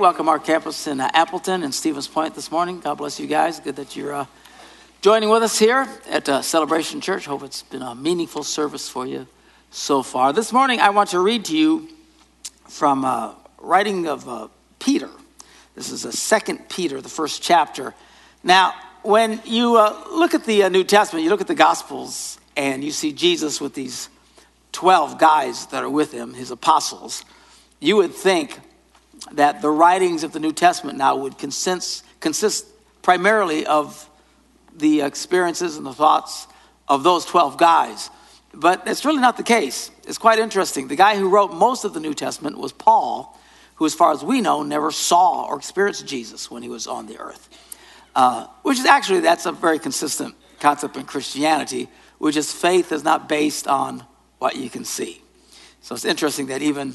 welcome our campus in uh, Appleton and Stevens Point this morning. God bless you guys. Good that you're uh, joining with us here at uh, Celebration Church. Hope it's been a meaningful service for you so far. This morning, I want to read to you from uh, writing of uh, Peter. This is a Second Peter, the first chapter. Now, when you uh, look at the New Testament, you look at the Gospels, and you see Jesus with these 12 guys that are with him, his apostles, you would think that the writings of the New Testament now would consist, consist primarily of the experiences and the thoughts of those 12 guys. But it's really not the case. It's quite interesting. The guy who wrote most of the New Testament was Paul, who, as far as we know, never saw or experienced Jesus when he was on the earth. Uh, which is actually, that's a very consistent concept in Christianity, which is faith is not based on what you can see. So it's interesting that even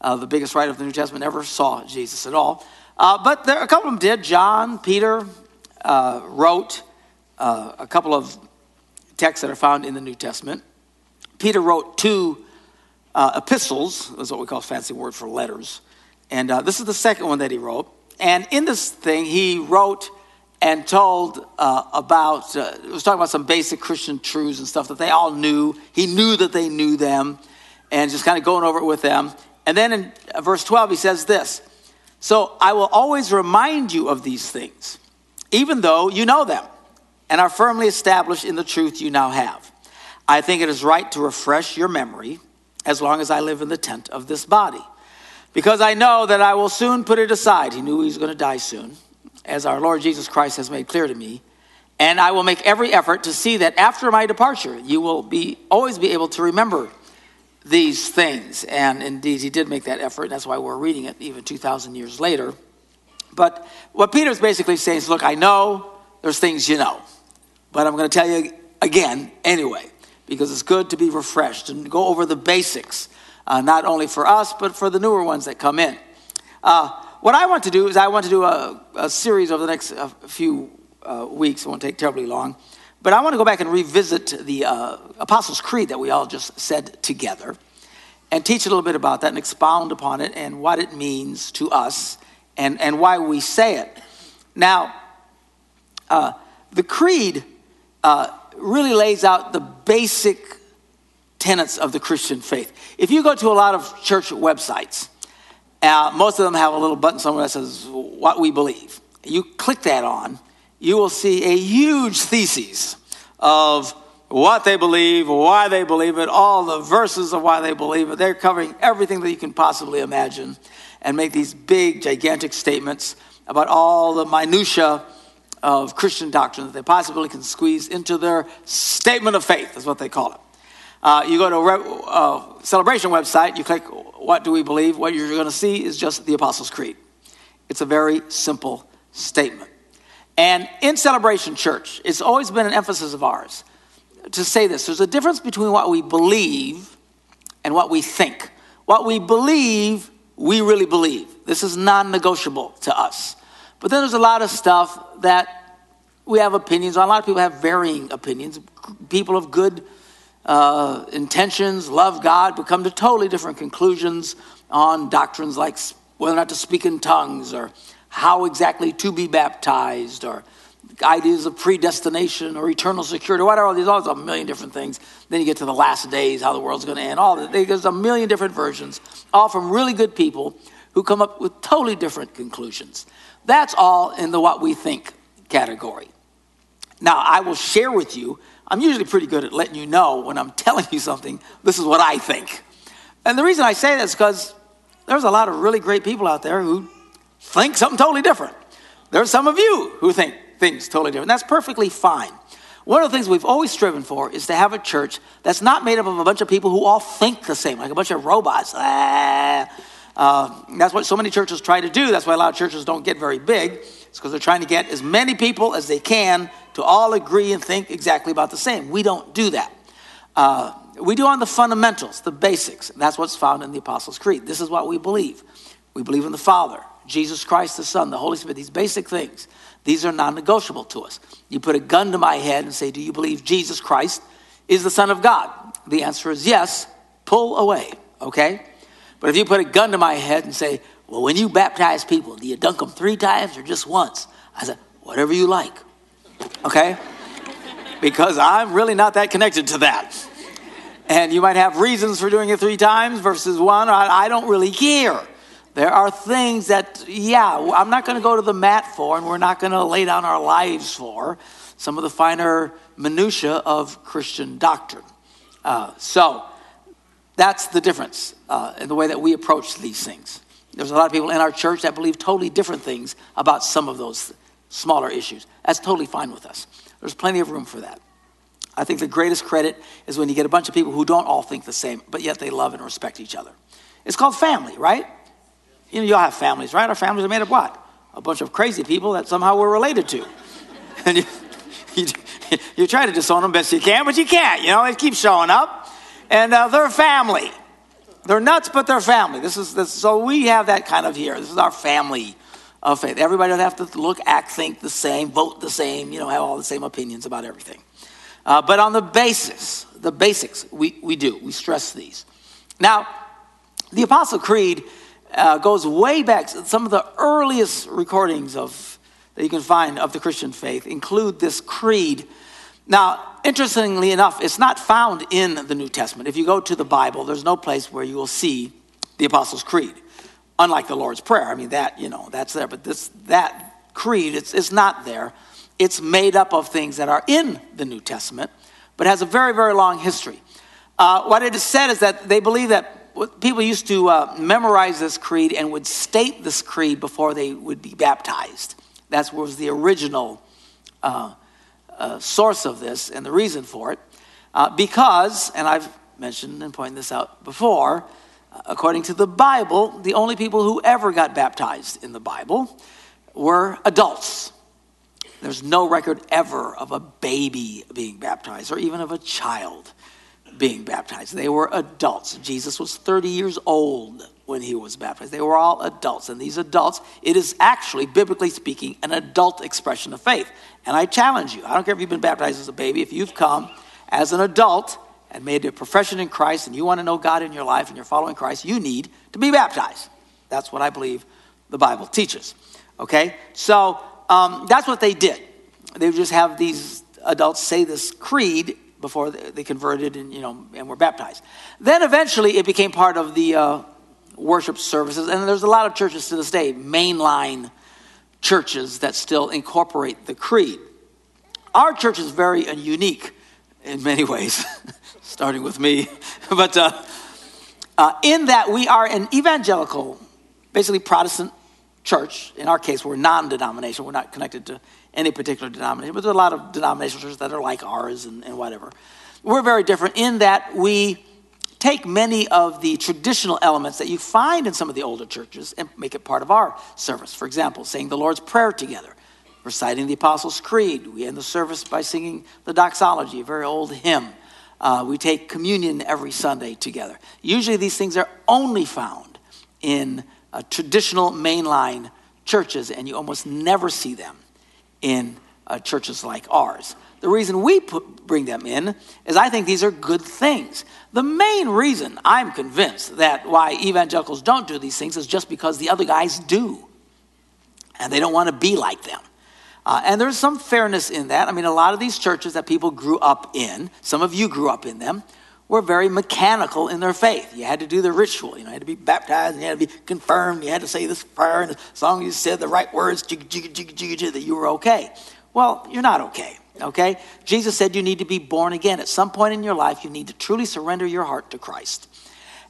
uh, the biggest writer of the New Testament never saw Jesus at all. Uh, but there, a couple of them did. John, Peter uh, wrote uh, a couple of texts that are found in the New Testament. Peter wrote two uh, epistles, is what we call a fancy word for letters. And uh, this is the second one that he wrote. And in this thing, he wrote and told about, uh, was talking about some basic Christian truths and stuff that they all knew. He knew that they knew them and just kind of going over it with them. And then in uh, verse 12, he says this So I will always remind you of these things, even though you know them and are firmly established in the truth you now have. I think it is right to refresh your memory as long as I live in the tent of this body, because I know that I will soon put it aside. He knew he was going to die soon, as our Lord Jesus Christ has made clear to me. And I will make every effort to see that after my departure, you will be always be able to remember these things. And indeed, he did make that effort. That's why we're reading it even 2,000 years later. But what Peter's basically saying is look, I know there's things you know, but I'm going to tell you again anyway, because it's good to be refreshed and go over the basics, uh, not only for us, but for the newer ones that come in. Uh, what I want to do is I want to do a, a series over the next uh, few weeks. It won't take terribly long but I want to go back and revisit the uh, Apostles' Creed that we all just said together and teach a little bit about that and expound upon it and what it means to us and, and why we say it. Now, uh, the Creed uh, really lays out the basic tenets of the Christian faith. If you go to a lot of church websites, uh, most of them have a little button somewhere that says what we believe. You click that on, you will see a huge thesis of what they believe, why they believe it, all the verses of why they believe it. They're covering everything that you can possibly imagine and make these big, gigantic statements about all the minutiae of Christian doctrine that they possibly can squeeze into their statement of faith, is what they call it. Uh, you go to a uh, celebration website, you click what do we believe, what you're going to see is just the Apostles' Creed. It's a very simple statement. And in Celebration Church, it's always been an emphasis of ours to say this there's a difference between what we believe and what we think. What we believe, we really believe. This is non negotiable to us. But then there's a lot of stuff that we have opinions on. A lot of people have varying opinions. People of good uh, intentions, love God, but come to totally different conclusions on doctrines like whether or not to speak in tongues or how exactly to be baptized or ideas of predestination or eternal security, whatever, these all a million different things. Then you get to the last days, how the world's going to end, all that. There's a million different versions, all from really good people who come up with totally different conclusions. That's all in the what we think category. Now, I will share with you, I'm usually pretty good at letting you know when I'm telling you something, this is what I think. And the reason I say that is because there's a lot of really great people out there who think something totally different. There's some of you who think things totally different. That's perfectly fine. One of the things we've always striven for is to have a church that's not made up of a bunch of people who all think the same, like a bunch of robots. Ah. Uh, that's what so many churches try to do. That's why a lot of churches don't get very big. It's because they're trying to get as many people as they can to all agree and think exactly about the same. We don't do that. Uh, we do on the fundamentals, the basics. That's what's found in the Apostles' Creed. This is what we believe. We believe in the Father, Jesus Christ the Son, the Holy Spirit, these basic things, these are non negotiable to us. You put a gun to my head and say, Do you believe Jesus Christ is the Son of God? The answer is yes. Pull away, okay? But if you put a gun to my head and say, well, when you baptize people, do you dunk them three times or just once? I said, whatever you like. Okay? because I'm really not that connected to that. And you might have reasons for doing it three times versus one. I, don't really care. There are things that, yeah, I'm not going to go to the mat for, and we're not going to lay down our lives for some of the finer minutiae of Christian doctrine. Uh, so that's the difference uh, in the way that we approach these things. There's a lot of people in our church that believe totally different things about some of those smaller issues. That's totally fine with us. There's plenty of room for that. I think the greatest credit is when you get a bunch of people who don't all think the same, but yet they love and respect each other. It's called family, right? You know, you all have families, right? Our families are made of what? A bunch of crazy people that somehow we're related to. and you, you, you, try to disown them best you can, but you can't. You know, they keep showing up. And uh, they're family. They're nuts, but they're family. This is this, so we have that kind of here. This is our family of faith. Everybody would have to look, act, think the same, vote the same, you know, have all the same opinions about everything. Uh, but on the basis, the basics, we, we do. We stress these. Now, the Apostle Creed uh, goes way back. Some of the earliest recordings of that you can find of the Christian faith include this creed. Now, interestingly enough, it's not found in the New Testament. If you go to the Bible, there's no place where you will see the Apostles' Creed unlike the Lord's Prayer. I mean, that, you know, that's there, but this, that creed, it's, it's not there. It's made up of things that are in the New Testament, but has a very, very long history. Uh, what it is said is that they believe that people used to uh, memorize this creed and would state this creed before they would be baptized. That was the original uh, uh, source of this and the reason for it. Uh, because, and I've mentioned and pointed this out before, according to the Bible, the only people who ever got baptized in the Bible were adults. There's no record ever of a baby being baptized or even of a child being baptized. They were adults. Jesus was 30 years old when he was baptized. They were all adults. And these adults, it is actually, biblically speaking, an adult expression of faith. And I challenge you I don't care if you've been baptized as a baby, if you've come as an adult and made a profession in Christ and you want to know God in your life and you're following Christ, you need to be baptized. That's what I believe the Bible teaches. Okay? So um, that's what they did. They would just have these adults say this creed before they converted and, you know, and were baptized. Then eventually it became part of the uh, worship services. And there's a lot of churches to this day, mainline churches that still incorporate the creed. Our church is very unique in many ways. starting with me. but uh, uh, in that, we are an evangelical, basically Protestant church. In our case, we're non denominational. We're not connected to any particular denomination, but there are a lot of denominational churches that are like ours and, and whatever. We're very different in that we take many of the traditional elements that you find in some of the older churches and make it part of our service. For example, saying the Lord's Prayer together, reciting the Apostles' Creed. We end the service by singing the doxology, a very old hymn. Uh, we take communion every Sunday together. Usually, these things are only found in uh, traditional mainline churches, and you almost never see them in uh, churches like ours. The reason we put, bring them in is I think these are good things. The main reason I'm convinced that why evangelicals don't do these things is just because the other guys do, and they don't want to be like them. Uh, and there's some fairness in that. I mean, a lot of these churches that people grew up in, some of you grew up in them, were very mechanical in their faith. You had to do the ritual. You know, you had to be baptized, and you had to be confirmed. You had to say this prayer, and as long as you said the right words, jig, jig, jig, jig, jig, that you were okay. Well, you're not okay. Okay? Jesus said you need to be born again. At some point in your life, you need to truly surrender your heart to Christ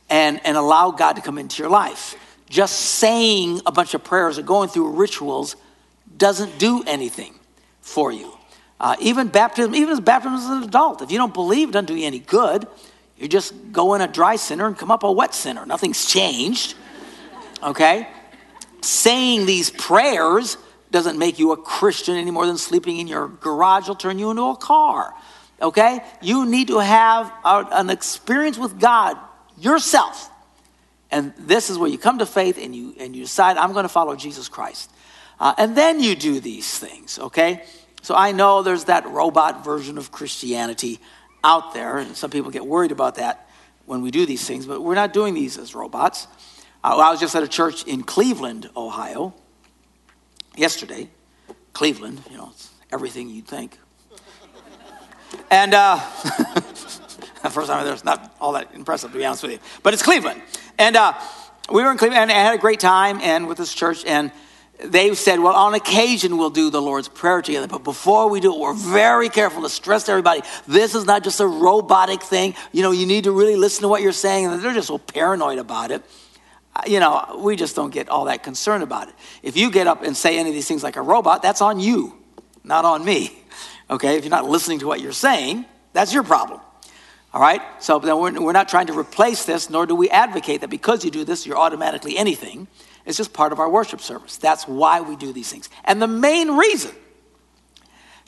and, and allow God to come into your life. Just saying a bunch of prayers or going through rituals doesn't do anything for you. Uh, even baptism, even as baptism as an adult, if you don't believe, it doesn't do you any good. You just go in a dry sinner and come up a wet sinner. Nothing's changed. Okay? Saying these prayers doesn't make you a Christian any more than sleeping in your garage will turn you into a car. Okay? You need to have a, an experience with God yourself. And this is where you come to faith and you, and you decide, I'm going to follow Jesus Christ. Uh, and then you do these things, okay? So I know there's that robot version of Christianity out there, and some people get worried about that when we do these things, but we're not doing these as robots. Uh, I was just at a church in Cleveland, Ohio, yesterday. Cleveland, you know, it's everything you'd think. And uh, first time there, it's not all that impressive, to be honest with you. But it's Cleveland. And uh, we were in Cleveland and I had a great time and with this church. And they said, well, on occasion we'll do the Lord's Prayer together, but before we do it, we're very careful to stress to everybody this is not just a robotic thing. You know, you need to really listen to what you're saying. And they're just so paranoid about it. Uh, you know, we just don't get all that concerned about it. If you get up and say any of these things like a robot, that's on you, not on me. Okay, if you're not listening to what you're saying, that's your problem. All right? So we're, we're not trying to replace this, nor do we advocate that because you do this, you're automatically anything. It's just part of our worship service. That's why we do these things. And the main reason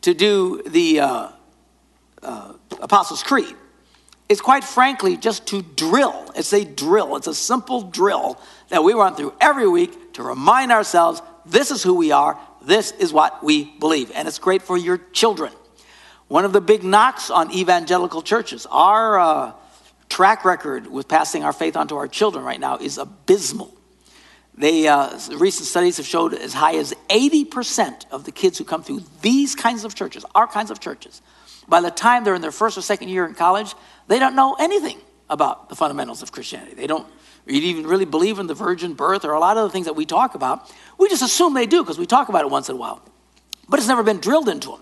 to do the uh, uh, Apostles' Creed is quite frankly just to drill. It's a drill, it's a simple drill that we run through every week to remind ourselves this is who we are, this is what we believe. And it's great for your children. One of the big knocks on evangelical churches, our uh, track record with passing our faith on to our children right now is abysmal. They, uh, recent studies have showed as high as 80% of the kids who come through these kinds of churches, our kinds of churches, by the time they're in their first or second year in college, they don't know anything about the fundamentals of Christianity. They don't even really believe in the virgin birth or a lot of the things that we talk about. We just assume they do because we talk about it once in a while. But it's never been drilled into them.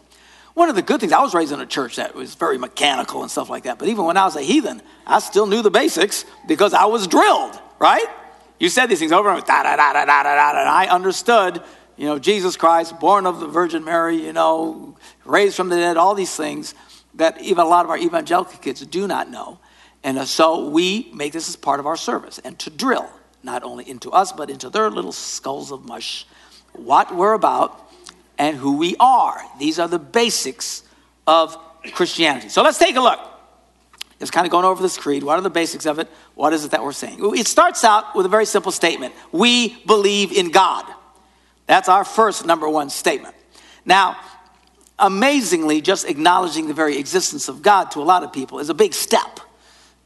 One of the good things, I was raised in a church that was very mechanical and stuff like that. But even when I was a heathen, I still knew the basics because I was drilled, right? You said these things over and over, and I understood, you know, Jesus Christ, born of the Virgin Mary, you know, raised from the dead, all these things that even a lot of our evangelical kids do not know. And so we make this as part of our service and to drill, not only into us, but into their little skulls of mush, what we're about and who we are. These are the basics of Christianity. So let's take a look. Just kind of going over this creed. What are the basics of it? What is it that we're saying? It starts out with a very simple statement We believe in God. That's our first number one statement. Now, amazingly, just acknowledging the very existence of God to a lot of people is a big step,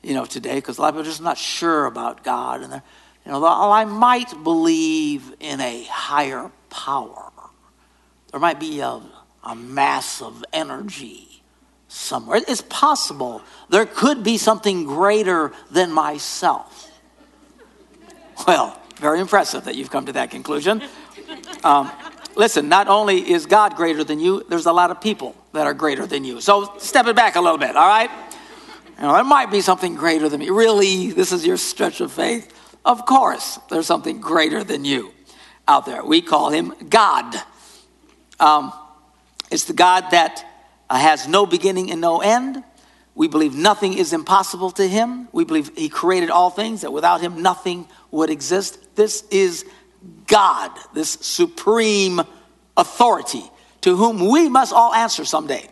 you know, today, because a lot of people are just not sure about God. And they're, you know, I might believe in a higher power. There might be a, a mass of energy somewhere. It's possible there could be something greater than myself. Well, very impressive that you've come to that conclusion. Um, listen, not only is God greater than you, there's a lot of people that are greater than you. So step it back a little bit, all right? You know, there might be something greater than me. Really, this is your stretch of faith? Of course, there's something greater than you out there. We call him God. Um, it's the God that uh, has no beginning and no end. We believe nothing is impossible to him. We believe he created all things, that without him nothing would exist. This is God, this supreme authority to whom we must all answer someday,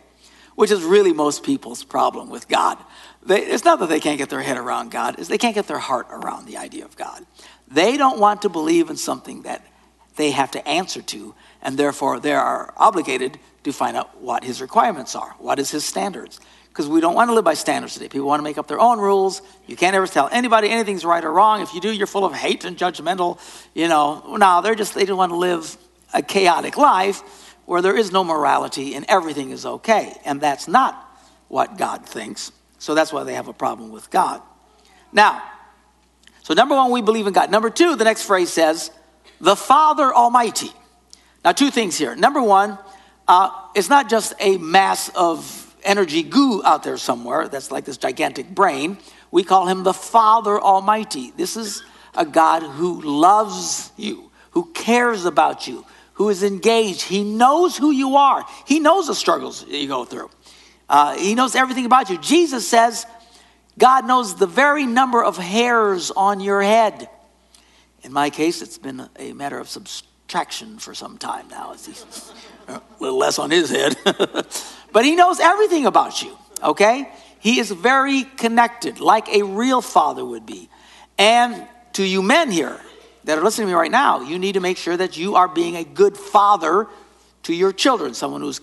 which is really most people's problem with God. They, it's not that they can't get their head around God, it's they can't get their heart around the idea of God. They don't want to believe in something that they have to answer to, and therefore they are obligated to find out what his requirements are. What is his standards? Because we don't want to live by standards today. People want to make up their own rules. You can't ever tell anybody anything's right or wrong. If you do, you're full of hate and judgmental. You know, no, they're just, they just want to live a chaotic life where there is no morality and everything is okay. And that's not what God thinks. So that's why they have a problem with God. Now, so number one, we believe in God. Number two, the next phrase says, the Father Almighty. Now, two things here. Number one, uh, it's not just a mass of energy goo out there somewhere that's like this gigantic brain. We call him the Father Almighty. This is a God who loves you, who cares about you, who is engaged. He knows who you are, He knows the struggles you go through, uh, He knows everything about you. Jesus says, God knows the very number of hairs on your head. In my case, it's been a matter of subtraction for some time now. a little less on his head. but he knows everything about you, okay? He is very connected, like a real father would be. And to you men here that are listening to me right now, you need to make sure that you are being a good father to your children, someone who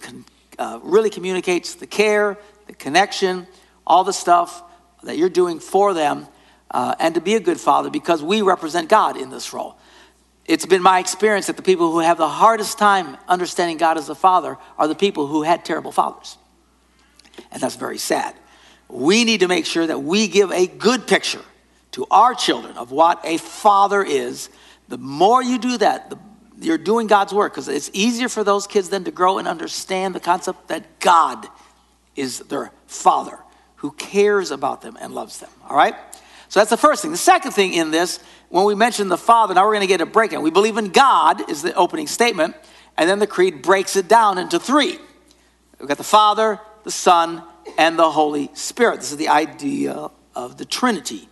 uh, really communicates the care, the connection, all the stuff that you're doing for them. uh, and to be a good father because we represent God in this role. It's been my experience that the people who have the hardest time understanding God as a father are the people who had terrible fathers. And that's very sad. We need to make sure that we give a good picture to our children of what a father is. The more you do that, the, you're doing God's work because it's easier for those kids then to grow and understand the concept that God is their father who cares about them and loves them. All right? So that's the first thing. The second thing in this, when we mention the Father, now we're going to get a breakdown. We believe in God, is the opening statement, and then the creed breaks it down into three. We've got the Father, the Son, and the Holy Spirit. This is the idea of the Trinity.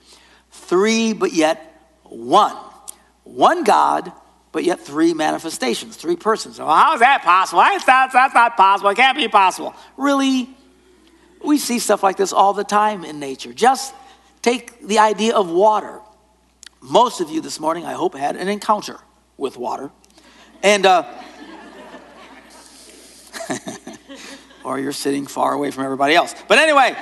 Three, but yet one. One God, but yet three manifestations, three persons. Well, how is that possible? That's that's not possible. It can't be possible. Really? We see stuff like this all the time in nature. Just take the idea of water. Most of you this morning, I hope, had an encounter with water. And, uh, or you're sitting far away from everybody else. But anyway,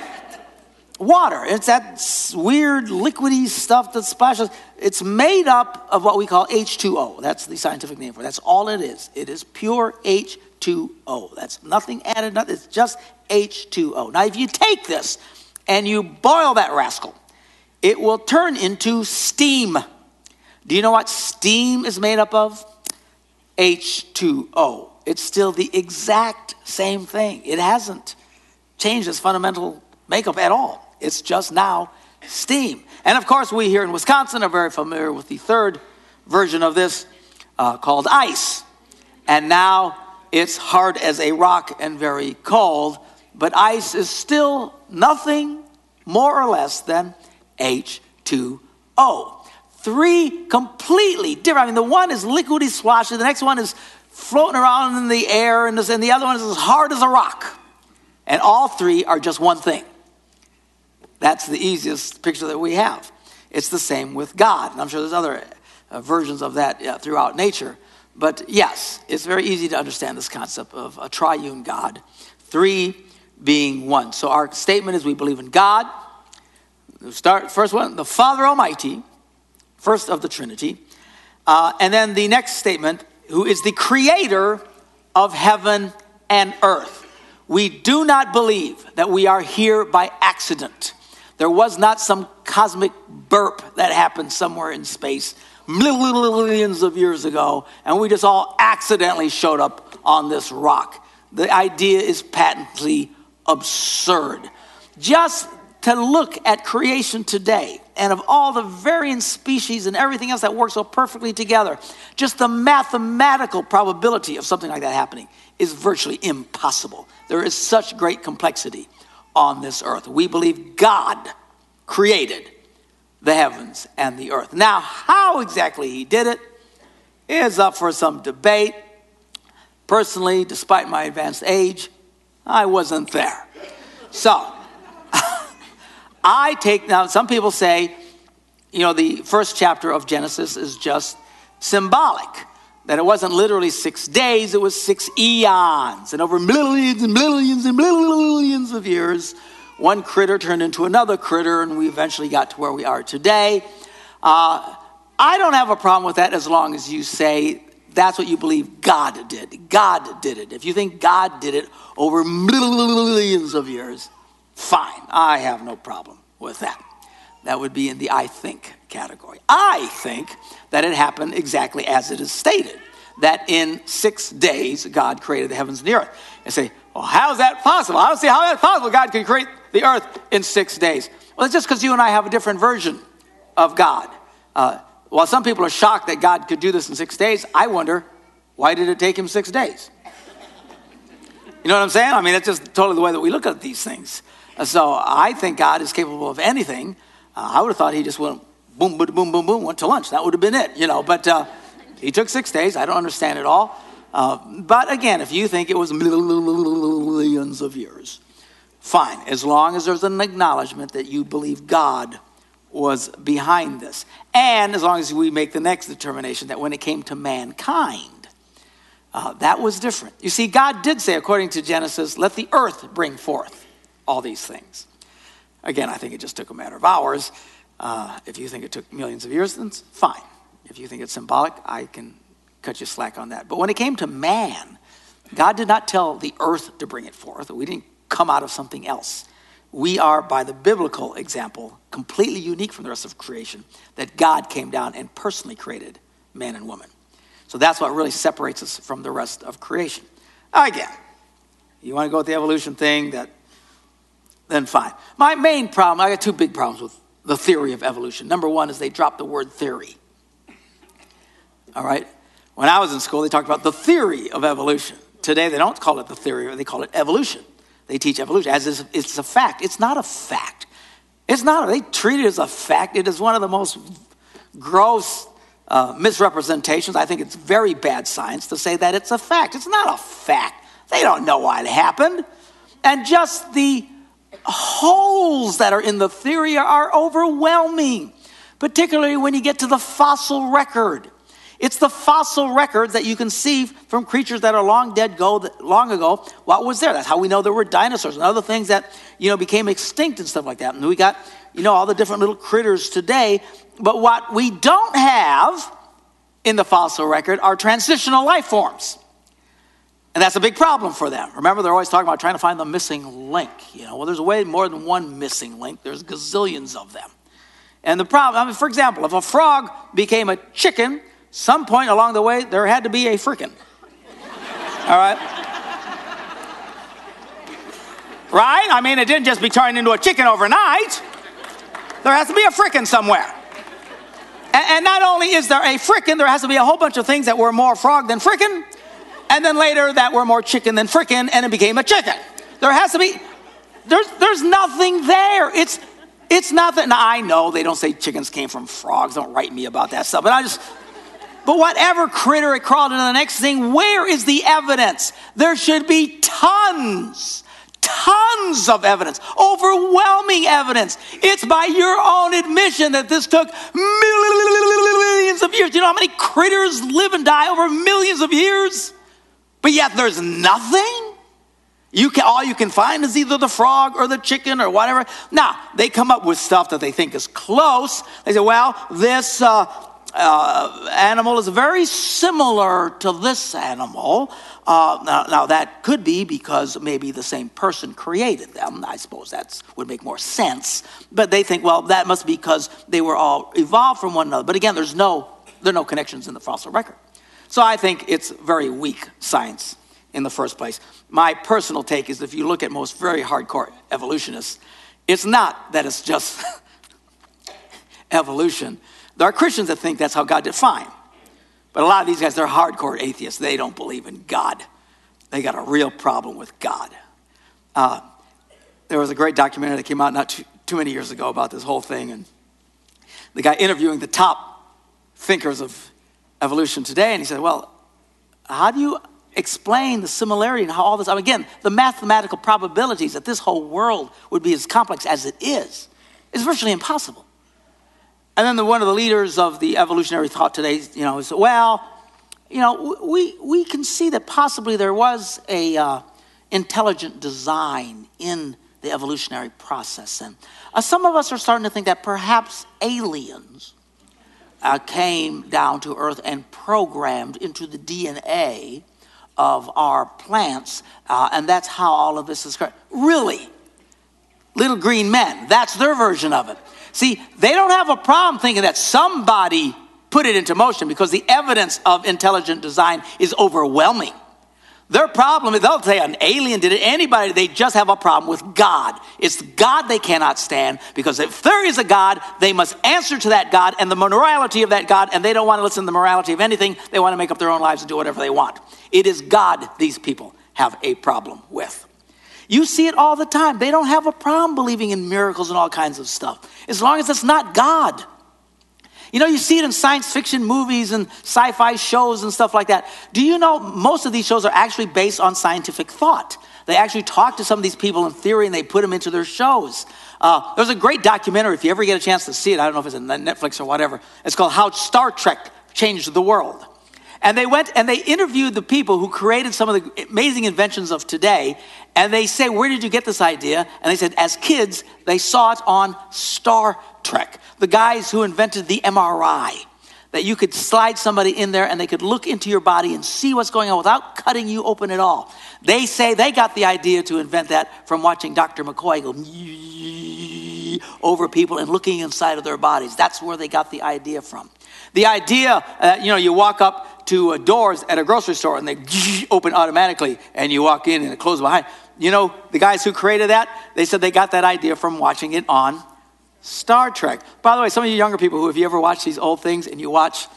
water. It's that weird liquidy stuff that splashes. It's made up of what we call H2O. That's the scientific name for it. That's all it is. It is pure H2O. That's nothing added, nothing. It's just H2O. Now, if you take this and you boil that rascal, it will turn into steam. Do you know what steam is made up of? H2O. It's still the exact same thing. It hasn't changed its fundamental makeup at all. It's just now steam. And of course, we here in Wisconsin are very familiar with the third version of this uh, called ice. And now it's hard as a rock and very cold, but ice is still nothing more or less than H2O. Three completely different. I mean, the one is liquidy sloshy, the next one is floating around in the air, and the other one is as hard as a rock. And all three are just one thing. That's the easiest picture that we have. It's the same with God. And I'm sure there's other uh, versions of that uh, throughout nature. But yes, it's very easy to understand this concept of a triune God, three being one. So our statement is we believe in God. Start first one, the Father Almighty, first of the Trinity, uh, and then the next statement, who is the Creator of heaven and earth. We do not believe that we are here by accident. There was not some cosmic burp that happened somewhere in space millions of years ago, and we just all accidentally showed up on this rock. The idea is patently absurd. Just to look at creation today and of all the varying species and everything else that works so perfectly together, just the mathematical probability of something like that happening is virtually impossible. There is such great complexity on this earth. We believe God created the heavens and the earth. Now, how exactly he did it is up for some debate. Personally, despite my advanced age, I wasn't there. So, I take now, some people say, you know, the first chapter of Genesis is just symbolic. That it wasn't literally six days, it was six eons. And over millions and millions and millions of years, one critter turned into another critter, and we eventually got to where we are today. Uh, I don't have a problem with that as long as you say that's what you believe God did. God did it. If you think God did it over millions of years, fine. I have no problem with that. That would be in the I think category. I think that it happened exactly as it is stated that in six days God created the heavens and the earth. And say, well, how's that possible? I don't see how that's possible. God can create the earth in six days. Well, it's just because you and I have a different version of God. Uh, while some people are shocked that God could do this in six days, I wonder why did it take him six days? You know what I'm saying? I mean, that's just totally the way that we look at these things. So I think God is capable of anything. Uh, I would have thought he just went boom, boom, boom, boom, boom, went to lunch. That would have been it, you know. But uh, he took six days. I don't understand it all. Uh, but again, if you think it was millions of years, fine, as long as there's an acknowledgement that you believe God was behind this. And as long as we make the next determination that when it came to mankind, uh, that was different. You see, God did say, according to Genesis, let the earth bring forth all these things. Again, I think it just took a matter of hours. Uh, if you think it took millions of years, then fine. If you think it's symbolic, I can cut you slack on that. But when it came to man, God did not tell the earth to bring it forth. We didn't come out of something else. We are, by the biblical example, completely unique from the rest of creation, that God came down and personally created man and woman. So that's what really separates us from the rest of creation. Again, you want to go with the evolution thing, that then fine. My main problem, I got two big problems with the theory of evolution. Number one is they dropped the word theory. All right? When I was in school, they talked about the theory of evolution. Today, they don't call it the theory, they call it evolution. They teach evolution as if it's a fact. It's not a fact. It's not. They treat it as a fact. It is one of the most gross uh, misrepresentations. I think it's very bad science to say that it's a fact. It's not a fact. They don't know why it happened. And just the holes that are in the theory are overwhelming, particularly when you get to the fossil record. It's the fossil records that you can see from creatures that are long dead go long ago. What was there? That's how we know there were dinosaurs and other things that you know became extinct and stuff like that. And we got you know all the different little critters today. But what we don't have in the fossil record are transitional life forms. And that's a big problem for them. Remember, they're always talking about trying to find the missing link. You know, well, there's way more than one missing link. There's gazillions of them. And the problem, I mean, for example, if a frog became a chicken, some point along the way, there had to be a frickin'. All right? Right? I mean, it didn't just be turned into a chicken overnight. There has to be a frickin' somewhere. And, and not only is there a frickin', there has to be a whole bunch of things that were more frog than frickin', and then later that were more chicken than frickin', and it became a chicken. There has to be, there's, there's nothing there. It's, it's nothing. Now, I know they don't say chickens came from frogs. Don't write me about that stuff. But I just, but whatever critter it crawled into the next thing, where is the evidence? There should be tons, tons of evidence, overwhelming evidence. It's by your own admission that this took millions of years. Do you know how many critters live and die over millions of years? But yet there's nothing. You can, all you can find is either the frog or the chicken or whatever. Now, they come up with stuff that they think is close. They say, well, this uh, uh, animal is very similar to this animal. Uh, now, now, that could be because maybe the same person created them. I suppose that would make more sense. But they think, well, that must be because they were all evolved from one another. But again, there's no, there are no connections in the fossil record. So I think it's very weak science in the first place. My personal take is if you look at most very hardcore evolutionists, it's not that it's just evolution there are Christians that think that's how God did fine. But a lot of these guys, they're hardcore atheists. They don't believe in God. They got a real problem with God. Uh, there was a great documentary that came out not too, too many years ago about this whole thing. And the guy interviewing the top thinkers of evolution today, and he said, Well, how do you explain the similarity and how all this, I mean, again, the mathematical probabilities that this whole world would be as complex as it is, is virtually impossible. And then the, one of the leaders of the evolutionary thought today, you know, said, well, you know, we, we can see that possibly there was a uh, intelligent design in the evolutionary process. And uh, some of us are starting to think that perhaps aliens uh, came down to Earth and programmed into the DNA of our plants, uh, and that's how all of this is. Really? Little green men, that's their version of it. See, they don't have a problem thinking that somebody put it into motion because the evidence of intelligent design is overwhelming. Their problem is they'll say an alien did it, anybody, they just have a problem with God. It's God they cannot stand because if there is a God, they must answer to that God and the morality of that God, and they don't want to listen to the morality of anything. They want to make up their own lives and do whatever they want. It is God these people have a problem with. You see it all the time. They don't have a problem believing in miracles and all kinds of stuff, as long as it's not God. You know, you see it in science fiction movies and sci fi shows and stuff like that. Do you know most of these shows are actually based on scientific thought? They actually talk to some of these people in theory and they put them into their shows. Uh, there's a great documentary, if you ever get a chance to see it, I don't know if it's on Netflix or whatever. It's called How Star Trek Changed the World. And they went and they interviewed the people who created some of the amazing inventions of today. And they say, Where did you get this idea? And they said, As kids, they saw it on Star Trek. The guys who invented the MRI, that you could slide somebody in there and they could look into your body and see what's going on without cutting you open at all. They say they got the idea to invent that from watching Dr. McCoy go over people and looking inside of their bodies. That's where they got the idea from. The idea, that, you know, you walk up to uh, doors at a grocery store and they open automatically and you walk in and it closes behind. You know, the guys who created that, they said they got that idea from watching it on Star Trek. By the way, some of you younger people who, if you ever watch these old things and you watch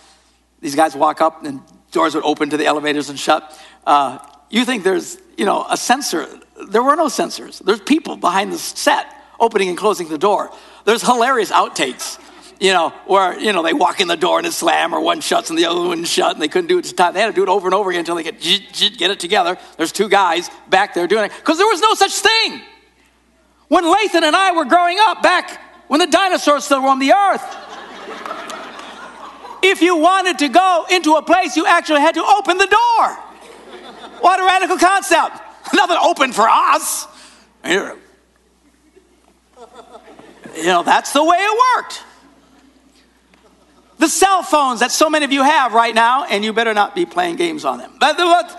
these guys walk up and doors would open to the elevators and shut, uh, you think there's, you know, a sensor. There were no sensors. There's people behind the set opening and closing the door. There's hilarious outtakes, you know, where, you know, they walk in the door and it slam or one shuts and the other one shut and they couldn't do it time. They had to do it over and over again until they get, get it together. There's two guys back there doing it because there was no such thing. When Lathan and I were growing up back when the dinosaurs still roamed the earth, if you wanted to go into a place, you actually had to open the door. What a radical concept. Nothing open for us. You know, that's the way it worked. The cell phones that so many of you have right now, and you better not be playing games on them. But the,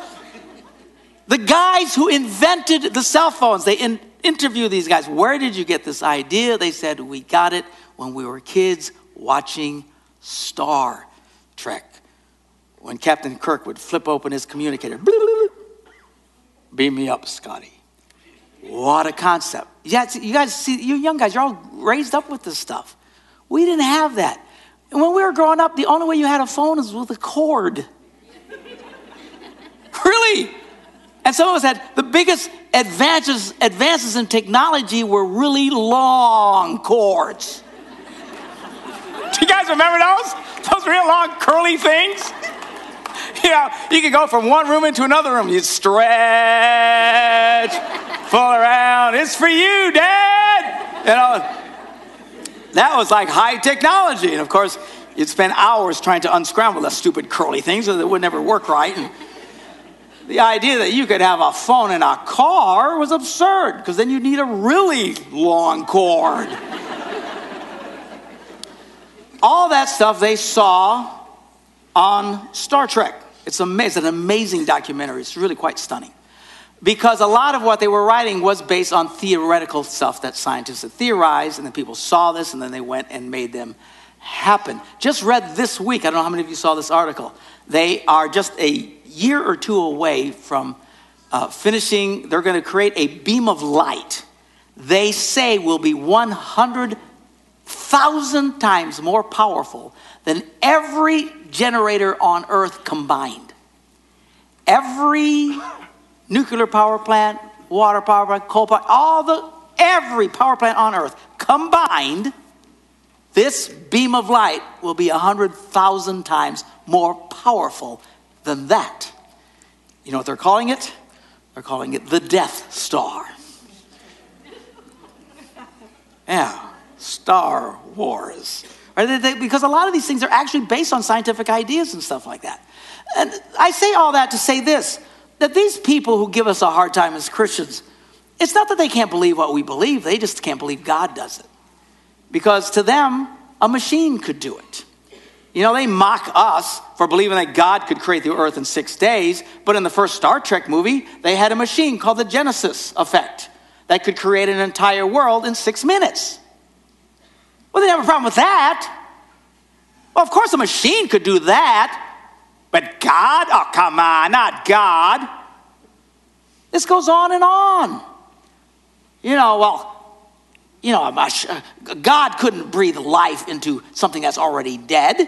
the guys who invented the cell phones, they in, interview these guys. Where did you get this idea? They said, We got it when we were kids watching Star Trek. When Captain Kirk would flip open his communicator, beam me up, Scotty. What a concept. Yeah, you guys see, you young guys, you're all raised up with this stuff. We didn't have that. And when we were growing up, the only way you had a phone was with a cord. really? And some of us had the biggest advances, advances in technology were really long cords. Do you guys remember those? Those real long curly things? You know, you could go from one room into another room. You'd stretch, fool around. It's for you, Dad. You know, that was like high technology. And of course, you'd spend hours trying to unscramble the stupid curly things so that would never work right. And the idea that you could have a phone in a car was absurd because then you'd need a really long cord. All that stuff they saw on Star Trek. It's, amazing, it's an amazing documentary. It's really quite stunning. Because a lot of what they were writing was based on theoretical stuff that scientists had theorized, and then people saw this, and then they went and made them happen. Just read this week, I don't know how many of you saw this article. They are just a year or two away from uh, finishing, they're going to create a beam of light. They say will be 100,000 times more powerful than every generator on earth combined. Every nuclear power plant, water power plant, coal power, all the, every power plant on earth combined, this beam of light will be 100,000 times more powerful than that. You know what they're calling it? They're calling it the Death Star. Yeah, Star Wars. Because a lot of these things are actually based on scientific ideas and stuff like that. And I say all that to say this that these people who give us a hard time as Christians, it's not that they can't believe what we believe, they just can't believe God does it. Because to them, a machine could do it. You know, they mock us for believing that God could create the earth in six days, but in the first Star Trek movie, they had a machine called the Genesis effect that could create an entire world in six minutes. Well, they have a problem with that. Well, of course, a machine could do that, but God? Oh, come on, not God. This goes on and on. You know, well, you know, God couldn't breathe life into something that's already dead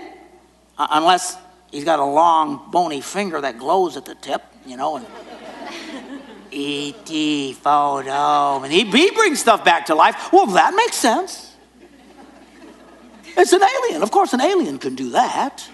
uh, unless he's got a long, bony finger that glows at the tip, you know, and E.T. photo, and he, he brings stuff back to life. Well, that makes sense. It's an alien. Of course, an alien can do that.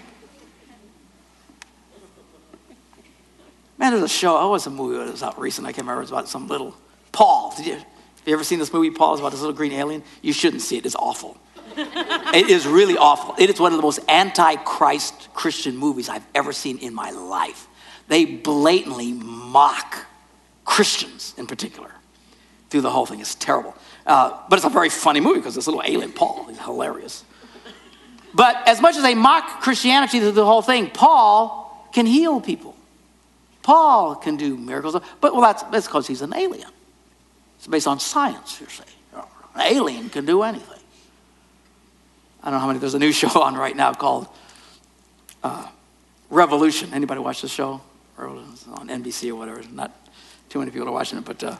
Man, there's a show. Oh, it was a movie that was out recent. I can't remember. It was about some little Paul. Did you, have you ever seen this movie, Paul? It's about this little green alien. You shouldn't see it. It's awful. it is really awful. It is one of the most anti Christ Christian movies I've ever seen in my life. They blatantly mock Christians in particular through the whole thing. It's terrible. Uh, but it's a very funny movie because this little alien Paul is hilarious. But as much as they mock Christianity through the whole thing, Paul can heal people. Paul can do miracles. But well, that's because he's an alien. It's based on science, you see. An alien can do anything. I don't know how many. There's a new show on right now called uh, Revolution. Anybody watch the show? on NBC or whatever. Not too many people are watching it, but uh,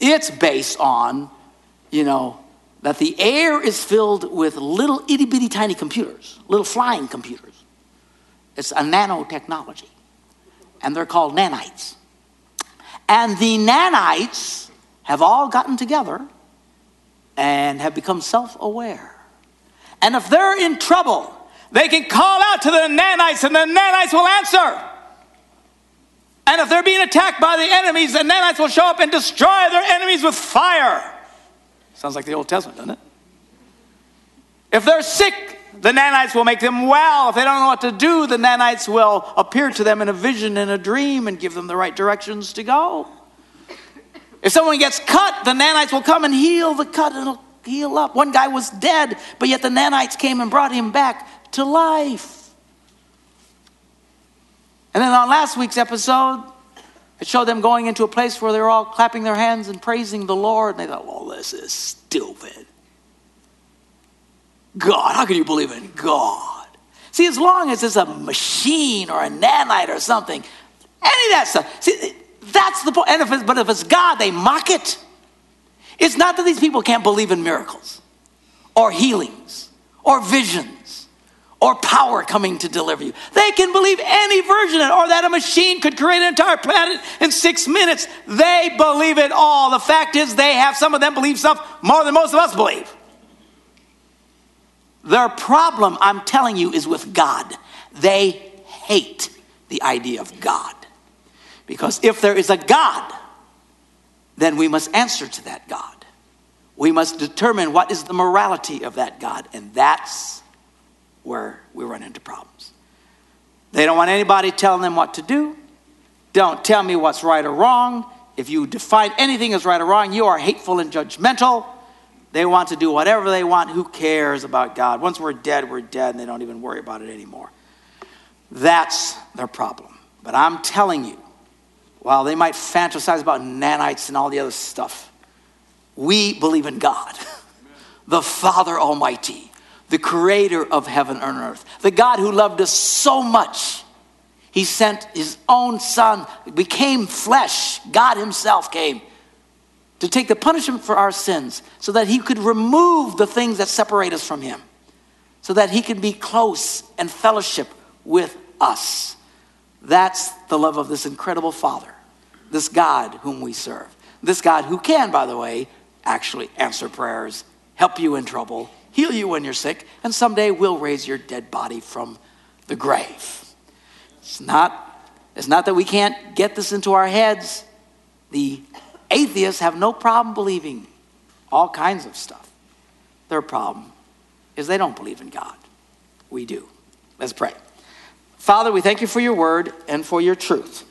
it's based on, you know, that the air is filled with little itty bitty tiny computers, little flying computers. It's a nanotechnology, and they're called nanites. And the nanites have all gotten together and have become self aware. And if they're in trouble, they can call out to the nanites, and the nanites will answer. And if they're being attacked by the enemies, the nanites will show up and destroy their enemies with fire. Sounds like the Old Testament, doesn't it? If they're sick, the nanites will make them well. If they don't know what to do, the nanites will appear to them in a vision in a dream and give them the right directions to go. If someone gets cut, the nanites will come and heal the cut and it'll heal up. One guy was dead, but yet the nanites came and brought him back to life. And then on last week's episode, it showed them going into a place where they were all clapping their hands and praising the Lord. And they thought, well, this is stupid. God, how can you believe in God? See, as long as it's a machine or a nanite or something, any of that stuff, see, that's the point. And if but if it's God, they mock it. It's not that these people can't believe in miracles or healings or visions or power coming to deliver you. They can believe any version of it, or that a machine could create an entire planet in six minutes. They believe it all. The fact is, they have some of them believe stuff more than most of us believe. Their problem, I'm telling you, is with God. They hate the idea of God. Because if there is a God, then we must answer to that God. We must determine what is the morality of that God, and that's where we run into problems. They don't want anybody telling them what to do. Don't tell me what's right or wrong. If you define anything as right or wrong, you are hateful and judgmental. They want to do whatever they want. Who cares about God? Once we're dead, we're dead, and they don't even worry about it anymore. That's their problem. But I'm telling you, while they might fantasize about nanites and all the other stuff, we believe in God, the Father Almighty, the creator of heaven and earth, the God who loved us so much. He sent his own son, became flesh. God himself came to take the punishment for our sins so that he could remove the things that separate us from him, so that he could be close and fellowship with us. That's the love of this incredible Father, this God whom we serve. This God who can, by the way, actually answer prayers, help you in trouble, heal you when you're sick, and someday will raise your dead body from the grave. It's not, it's not that we can't get this into our heads. The atheists have no problem believing all kinds of stuff. Their problem is they don't believe in God. We do. Let's pray. Father, we thank you for your word and for your truth.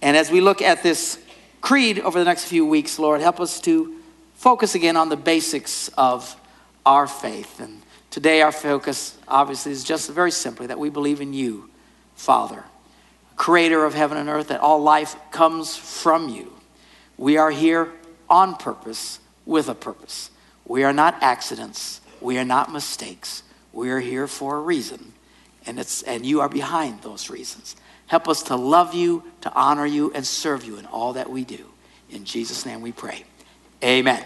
And as we look at this creed over the next few weeks, Lord, help us to focus again on the basics of our faith. And today, our focus obviously is just very simply that we believe in you, Father, creator of heaven and earth, that all life comes from you. We are here on purpose with a purpose. We are not accidents, we are not mistakes. We are here for a reason and, it's, and you are behind those reasons. Help us to love you, to honor you, and serve you in all that we do. In Jesus' name we pray. Amen.